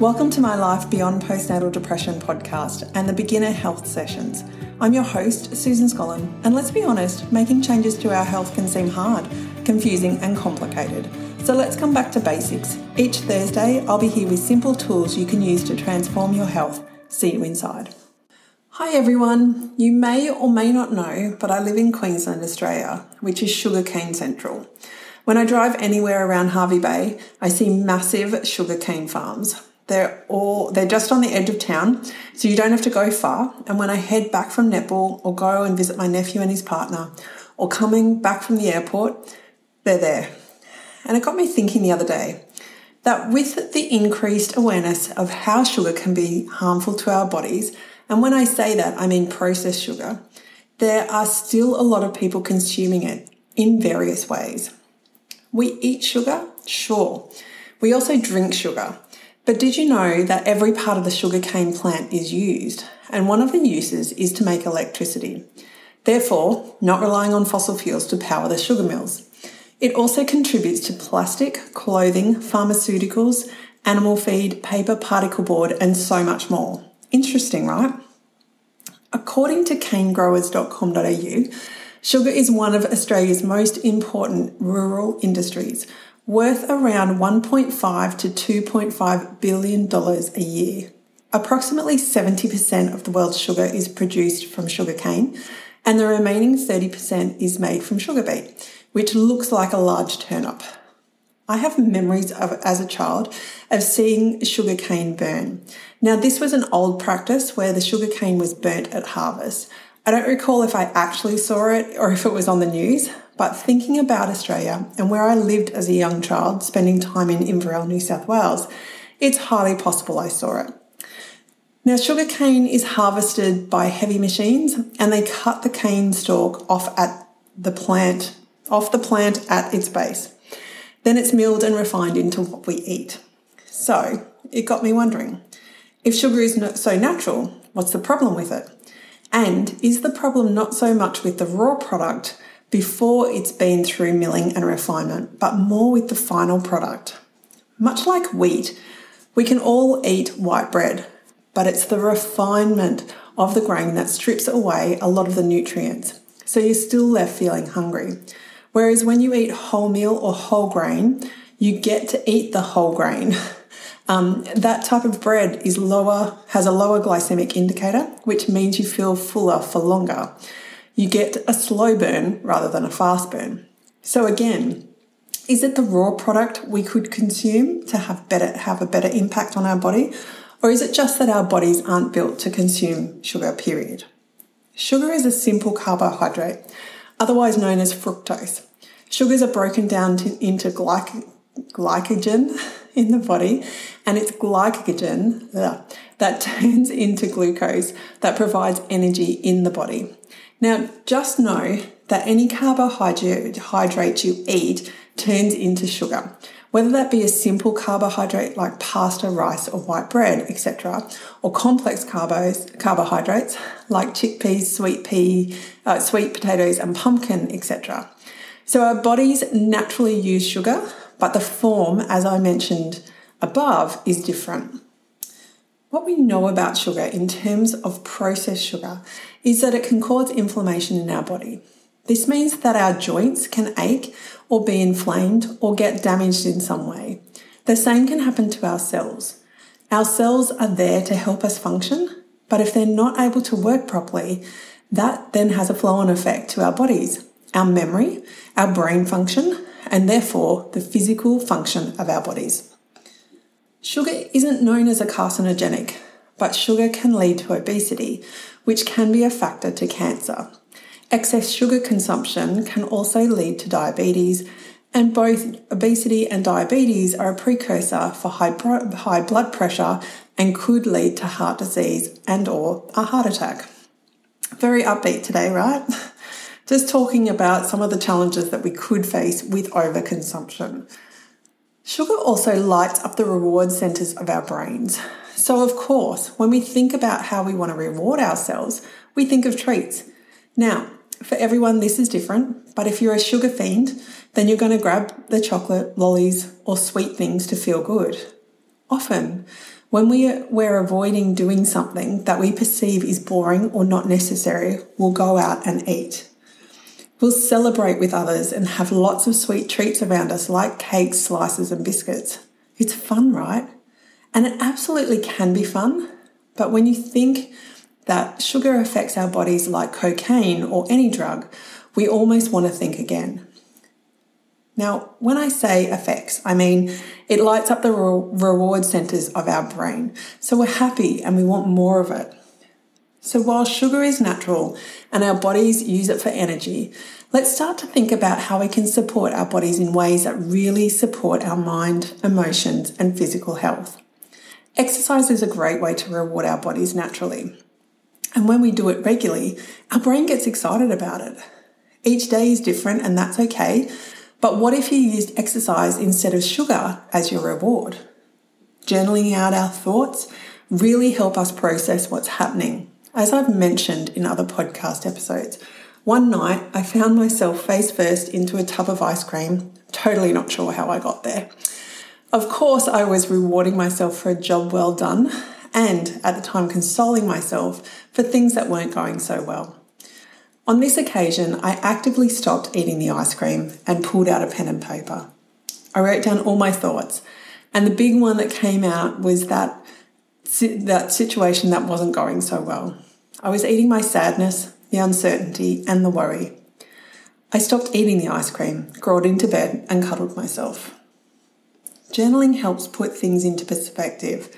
Welcome to my Life Beyond Postnatal Depression podcast and the Beginner Health Sessions. I'm your host, Susan Scollin, and let's be honest, making changes to our health can seem hard, confusing, and complicated. So let's come back to basics. Each Thursday, I'll be here with simple tools you can use to transform your health. See you inside. Hi everyone. You may or may not know, but I live in Queensland, Australia, which is sugarcane central. When I drive anywhere around Hervey Bay, I see massive sugarcane farms. They're all they're just on the edge of town, so you don't have to go far. And when I head back from netball or go and visit my nephew and his partner, or coming back from the airport, they're there. And it got me thinking the other day that with the increased awareness of how sugar can be harmful to our bodies, and when I say that, I mean processed sugar, there are still a lot of people consuming it in various ways. We eat sugar, sure. We also drink sugar. But did you know that every part of the sugarcane plant is used? And one of the uses is to make electricity. Therefore, not relying on fossil fuels to power the sugar mills. It also contributes to plastic, clothing, pharmaceuticals, animal feed, paper, particle board, and so much more. Interesting, right? According to canegrowers.com.au, sugar is one of Australia's most important rural industries, worth around 1.5 to 2.5 billion dollars a year. Approximately 70% of the world's sugar is produced from sugarcane, and the remaining 30% is made from sugar beet, which looks like a large turnip. I have memories of as a child of seeing sugarcane burn. Now this was an old practice where the sugarcane was burnt at harvest. I don't recall if I actually saw it or if it was on the news, but thinking about Australia and where I lived as a young child, spending time in Inverell, New South Wales, it's highly possible I saw it. Now, sugarcane is harvested by heavy machines and they cut the cane stalk off at the plant, off the plant at its base. Then it's milled and refined into what we eat. So it got me wondering if sugar is not so natural, what's the problem with it? And is the problem not so much with the raw product, before it's been through milling and refinement, but more with the final product. Much like wheat, we can all eat white bread, but it's the refinement of the grain that strips away a lot of the nutrients, so you're still left feeling hungry. Whereas when you eat wholemeal or whole grain, you get to eat the whole grain. Um, that type of bread is lower, has a lower glycemic indicator, which means you feel fuller for longer you get a slow burn rather than a fast burn. So again, is it the raw product we could consume to have better have a better impact on our body? Or is it just that our bodies aren't built to consume sugar, period? Sugar is a simple carbohydrate, otherwise known as fructose. Sugars are broken down to, into glyc- glycogen in the body, and it's glycogen that turns into glucose that provides energy in the body. Now, just know that any carbohydrate you eat turns into sugar, whether that be a simple carbohydrate like pasta, rice, or white bread, etc., or complex carbos, carbohydrates like chickpeas, sweet pea, uh, sweet potatoes, and pumpkin, etc. So our bodies naturally use sugar, but the form, as I mentioned above, is different. What we know about sugar in terms of processed sugar is that it can cause inflammation in our body. This means that our joints can ache or be inflamed or get damaged in some way. The same can happen to our cells. Our cells are there to help us function, but if they're not able to work properly, that then has a flow on effect to our bodies, our memory, our brain function, and therefore the physical function of our bodies. Sugar isn't known as a carcinogenic, but sugar can lead to obesity, which can be a factor to cancer. Excess sugar consumption can also lead to diabetes, and both obesity and diabetes are a precursor for high, high blood pressure and could lead to heart disease and or a heart attack. Very upbeat today, right? Just talking about some of the challenges that we could face with overconsumption. Sugar also lights up the reward centers of our brains. So, of course, when we think about how we want to reward ourselves, we think of treats. Now, for everyone, this is different, but if you're a sugar fiend, then you're going to grab the chocolate, lollies, or sweet things to feel good. Often, when we, we're avoiding doing something that we perceive is boring or not necessary, we'll go out and eat. We'll celebrate with others and have lots of sweet treats around us, like cakes, slices, and biscuits. It's fun, right? And it absolutely can be fun. But when you think that sugar affects our bodies like cocaine or any drug, we almost want to think again. Now, when I say affects, I mean it lights up the reward centers of our brain. So we're happy and we want more of it. So while sugar is natural and our bodies use it for energy, let's start to think about how we can support our bodies in ways that really support our mind, emotions, and physical health. Exercise is a great way to reward our bodies naturally. And when we do it regularly, our brain gets excited about it. Each day is different, and that's okay. But what if you used exercise instead of sugar as your reward? Journaling out our thoughts really help us process what's happening. As I've mentioned in other podcast episodes, one night I found myself face first into a tub of ice cream, totally not sure how I got there. Of course, I was rewarding myself for a job well done, and at the time consoling myself for things that weren't going so well. On this occasion, I actively stopped eating the ice cream and pulled out a pen and paper. I wrote down all my thoughts, and the big one that came out was that that situation that wasn't going so well. I was eating my sadness, the uncertainty, and the worry. I stopped eating the ice cream, crawled into bed, and cuddled myself. Journaling helps put things into perspective.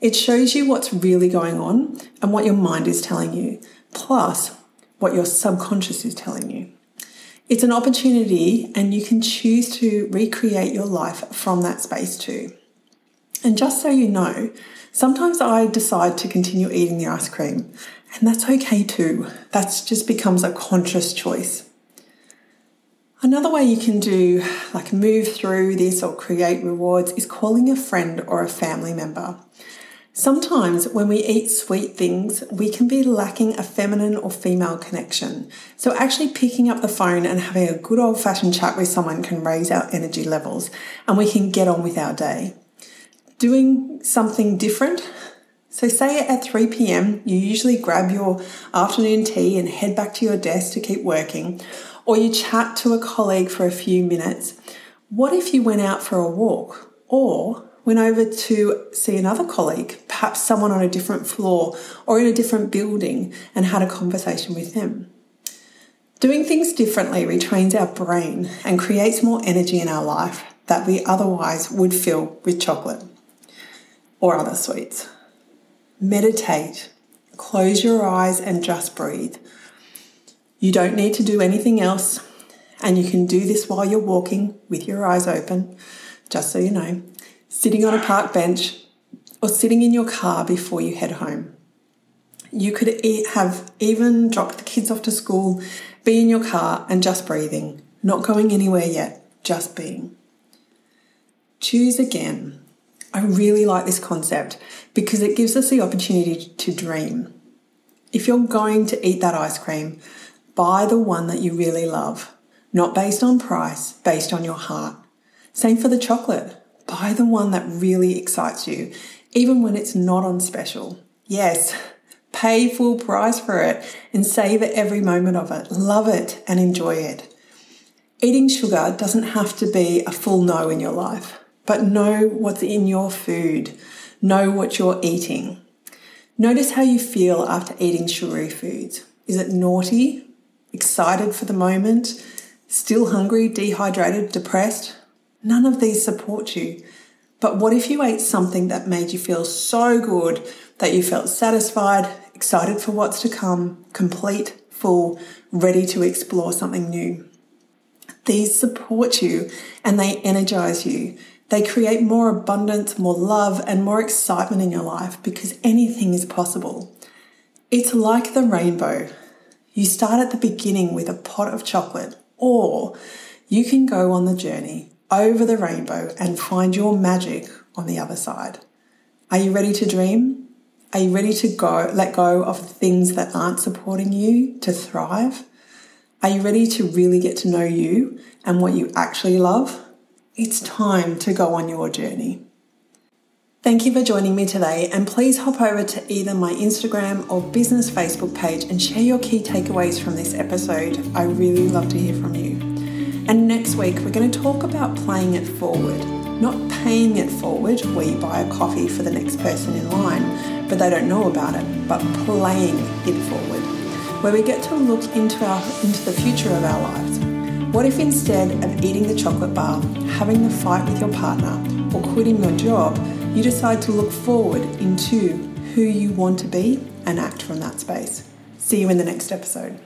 It shows you what's really going on and what your mind is telling you, plus what your subconscious is telling you. It's an opportunity, and you can choose to recreate your life from that space too. And just so you know, sometimes I decide to continue eating the ice cream, and that's okay too. That just becomes a conscious choice. Another way you can do, like move through this or create rewards, is calling a friend or a family member. Sometimes when we eat sweet things, we can be lacking a feminine or female connection. So, actually picking up the phone and having a good old fashioned chat with someone can raise our energy levels and we can get on with our day. Doing something different. So, say at 3 pm, you usually grab your afternoon tea and head back to your desk to keep working, or you chat to a colleague for a few minutes. What if you went out for a walk? Or went over to see another colleague, perhaps someone on a different floor or in a different building, and had a conversation with them. Doing things differently retrains our brain and creates more energy in our life that we otherwise would fill with chocolate or other sweets. Meditate, close your eyes, and just breathe. You don't need to do anything else, and you can do this while you're walking with your eyes open, just so you know sitting on a park bench, or sitting in your car before you head home. You could have even dropped the kids off to school, be in your car and just breathing, not going anywhere yet, just being. Choose again. I really like this concept because it gives us the opportunity to dream. If you're going to eat that ice cream, buy the one that you really love, not based on price, based on your heart. Same for the chocolate buy the one that really excites you, even when it's not on special. Yes, pay full price for it and savor every moment of it. Love it and enjoy it. Eating sugar doesn't have to be a full no in your life, but know what's in your food. Know what you're eating. Notice how you feel after eating sugary foods. Is it naughty? Excited for the moment? Still hungry, dehydrated, depressed? None of these support you. But what if you ate something that made you feel so good that you felt satisfied, excited for what's to come, complete, full, ready to explore something new? These support you and they energize you. They create more abundance, more love, and more excitement in your life because anything is possible. It's like the rainbow. You start at the beginning with a pot of chocolate, or you can go on the journey over the rainbow and find your magic on the other side. Are you ready to dream? Are you ready to go let go of the things that aren't supporting you to thrive? Are you ready to really get to know you and what you actually love? It's time to go on your journey. Thank you for joining me today, and please hop over to either my Instagram or business Facebook page and share your key takeaways from this episode. I really love to hear from you. And next week, we're going to talk about playing it forward, not paying it forward, where you buy a coffee for the next person in line, but they don't know about it, but playing it forward, where we get to look into our into the future of our lives. What if instead of eating the chocolate bar, having the fight with your partner, or quitting your job, you decide to look forward into who you want to be and act from that space. See you in the next episode.